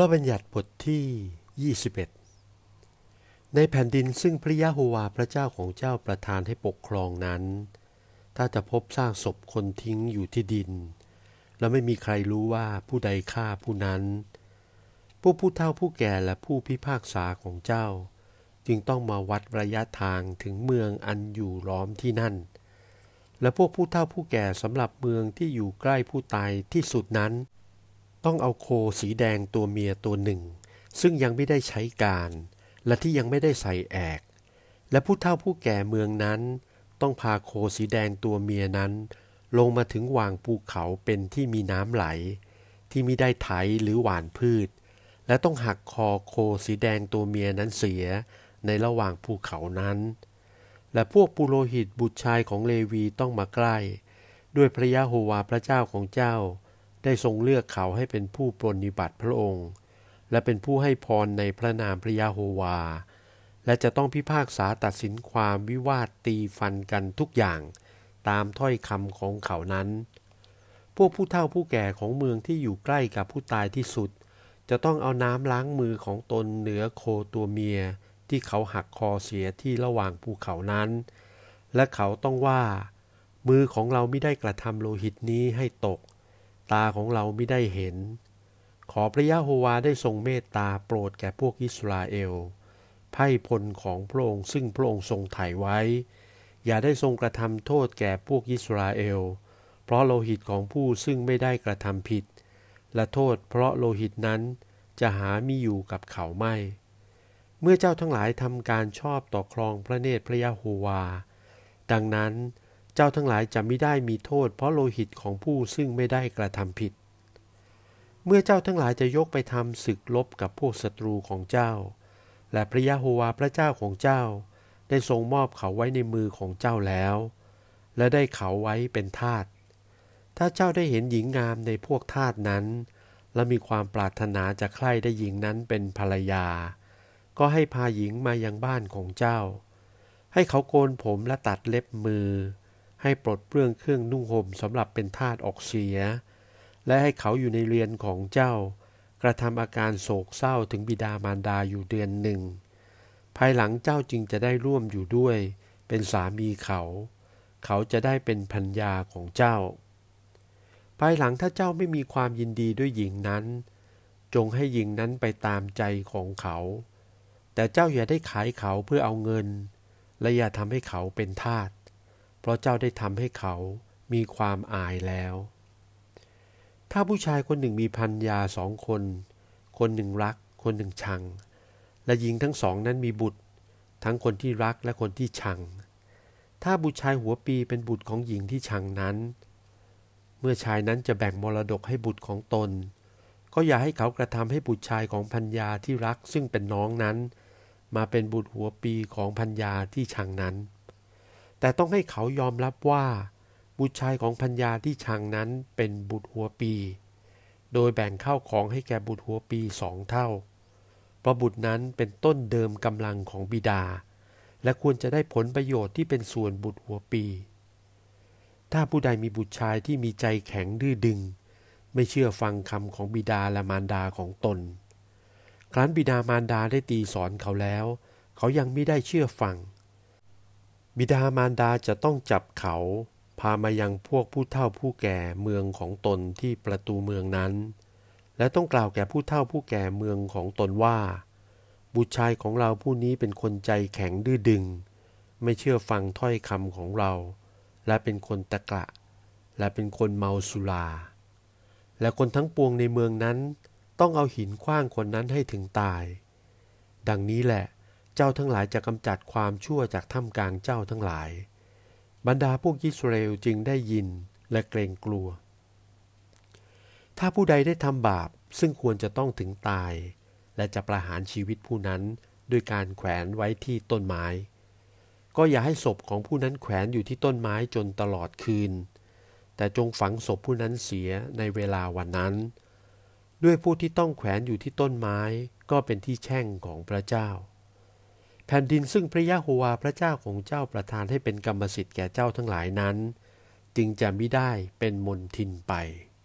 ระบัญญัติบทที่ 21 ในแผ่นดินซึ่งพระยะโฮวาพระเจ้าของเจ้าประทานให้ปกครองนั้น ถ้าจะพบซากศพคนทิ้งอยู่ที่ดิน และไม่มีใครรู้ว่าผู้ใดฆ่าผู้นั้น ผู้ผู้เฒ่าผู้แก่และผู้พิพากษาของเจ้า จึงต้องมาวัดระยะทางถึงเมืองอันอยู่ล้อมที่นั่น และพวกผู้เฒ่าผู้แก่สำหรับเมืองที่อยู่ใกล้ผู้ตายที่สุดนั้น ต้องเอาโคสีแดงตัวเมียตัวหนึ่ง ซึ่งยังไม่ได้ใช้การ และที่ยังไม่ได้ใส่แอก และผู้เฒ่าผู้แก่เมืองนั้น ต้องพาโคสีแดงตัวเมียนั้น ลงมาถึงวางภูเขาเป็นที่มีน้ำไหล ที่มิได้ไถหรือหวานพืช และต้องหักคอโคสีแดงตัวเมียนั้นเสียในระหว่างภูเขานั้น และพวกปุโรหิตบุตรชายของเลวีต้องมาใกล้ ด้วยพระยะโฮวาพระเจ้าของเจ้า ได้ทรงเลือกเขาให้เป็นผู้ปรนิบัติพระองค์ และเป็นผู้ให้พรในพระนามพระยาโฮวา และจะต้องพิพากษาตัดสินความวิวาทตีฟันกันทุกอย่างตามถ้อยคำของเขานั้น พวกผู้เฒ่าผู้แก่ของเมืองที่อยู่ใกล้กับผู้ตายที่สุด จะต้องเอาน้ำล้างมือของตนเหนือโคตัวเมียที่เขาหักคอเสียที่ระหว่างภูเขานั้น และเขาต้องว่า มือของเราไม่ได้กระทำโลหิตนี้ให้ตก ตาของเราไม่ได้เห็น ขอพระยะโฮวาได้ทรงเมตตาโปรดแก่พวกอิสราเอลไพ่พลของพระองค์ซึ่งพระองค์ทรงไถ่ไว้ อย่าได้ทรงกระทำโทษแก่พวกอิสราเอล เพราะโลหิตของผู้ซึ่งไม่ได้กระทำผิด และโทษเพราะโลหิตนั้นจะหามีอยู่กับเขาไม่ เมื่อเจ้าทั้งหลายทำการชอบต่อครองพระเนตรพระยะโฮวา ดังนั้น เจ้าทั้งหลายจะไม่ได้มีโทษ เพราะโลหิตของผู้ซึ่งไม่ได้กระทำผิด เมื่อเจ้าทั้งหลายจะยกไปทำศึกลบกับพวกศัตรูของเจ้า และพระยะโฮวาพระเจ้าของเจ้า ได้ทรงมอบเขาไว้ในมือของเจ้าแล้ว และได้เขาไว้เป็นทาสถ้าเจ้าได้เห็นหญิงงามในพวกทาสนั้น และมีความปรารถนาจะใคร่ได้หญิงนั้นเป็นภรรยา ก็ให้พาหญิงมายังบ้านของเจ้า ให้เขาโกนผมและตัดเล็บมือ ให้ปลดเปลื้องเครื่องนุ่งห่มสำหรับเป็นทาสออกเสีย และให้เขาอยู่ในเรียนของเจ้า กระทำอาการโศกเศร้าถึงบิดามารดาอยู่เดือนหนึ่ง ภายหลังเจ้าจึงจะได้ร่วมอยู่ด้วย เป็นสามีเขา เขาจะได้เป็นพัญญาของเจ้า ภายหลังถ้าเจ้าไม่มีความยินดีด้วยหญิงนั้น จงให้หญิงนั้นไปตามใจของเขา แต่เจ้าอย่าได้ขายเขาเพื่อเอาเงิน และอย่าทำให้เขาเป็นทาส ราะเจ้าได้ทำให้เขามีความอายแล้ว ถ้าผู้ชายคนหนึ่งมีพันยาสองคน คนหนึ่งรัก คนหนึ่งชัง และหญิงทั้งสองนั้นมีบุตร ทั้งคนที่รักและคนที่ชัง ถ้าบุตรชายหัวปีเป็นบุตรของหญิงที่ชังนั้น เมื่อชายนั้นจะแบ่งมรดกให้บุตรของตน ก็อย่าให้เขากระทำให้บุตรชายของพัญญาที่รักซึ่งเป็นน้องนั้น มาเป็นบุตรหัวปีของพัญญาที่ชังนั้น แต่ต้องให้เขายอมรับว่า บุตรชายของพัญญาที่ชังนั้นเป็นบุตรหัวปี โดยแบ่งเข้าของให้แก่บุตรหัวปีสองเท่า เพราะบุตรนั้นเป็นต้นเดิมกำลังของบิดา และควรจะได้ผลประโยชน์ที่เป็นส่วนบุตรหัวปี ถ้าผู้ใดมีบุตรชายที่มีใจแข็งดื้อดึง ไม่เชื่อฟังคำของบิดาและมารดาของตน ครั้นบิดามารดาได้ตีสอนเขาแล้ว เขายังไม่ได้เชื่อฟัง บิดามารดาจะต้องจับเขา พามายังพวกผู้เฒ่าผู้แก่เมืองของตนที่ประตูเมืองนั้น และต้องกล่าวแก่ผู้เฒ่าผู้แก่เมืองของตนว่า บุตรชายของเราผู้นี้เป็นคนใจแข็งดื้อดึง ไม่เชื่อฟังถ้อยคำของเรา และเป็นคนตะกะ และเป็นคนเมาสุรา และคนทั้งปวงในเมืองนั้น ต้องเอาหินคว้างคนนั้นให้ถึงตาย ดังนี้แหละ เจ้าทั้งหลายจะกำจัดความชั่วจากท่ามกลางเจ้าทั้งหลาย บรรดาพวกอิสราเอลจึงได้ยินและเกรงกลัว ถ้าผู้ใดได้ทำบาปซึ่งควรจะต้องถึงตาย และจะประหารชีวิตผู้นั้นด้วยการแขวนไว้ที่ต้นไม้ ก็อย่าให้ศพของผู้นั้นแขวนอยู่ที่ต้นไม้จนตลอดคืน แต่จงฝังศพผู้นั้นเสียในเวลาวันนั้น ด้วยผู้ที่ต้องแขวนอยู่ที่ต้นไม้ก็เป็นที่แช่งของพระเจ้า แผ่นดินซึ่งพระยะโฮวาพระเจ้าของเจ้าประทานให้เป็นกรรมสิทธิ์แก่เจ้าทั้งหลายนั้น จึงจะไม่ได้เป็นมนทินไป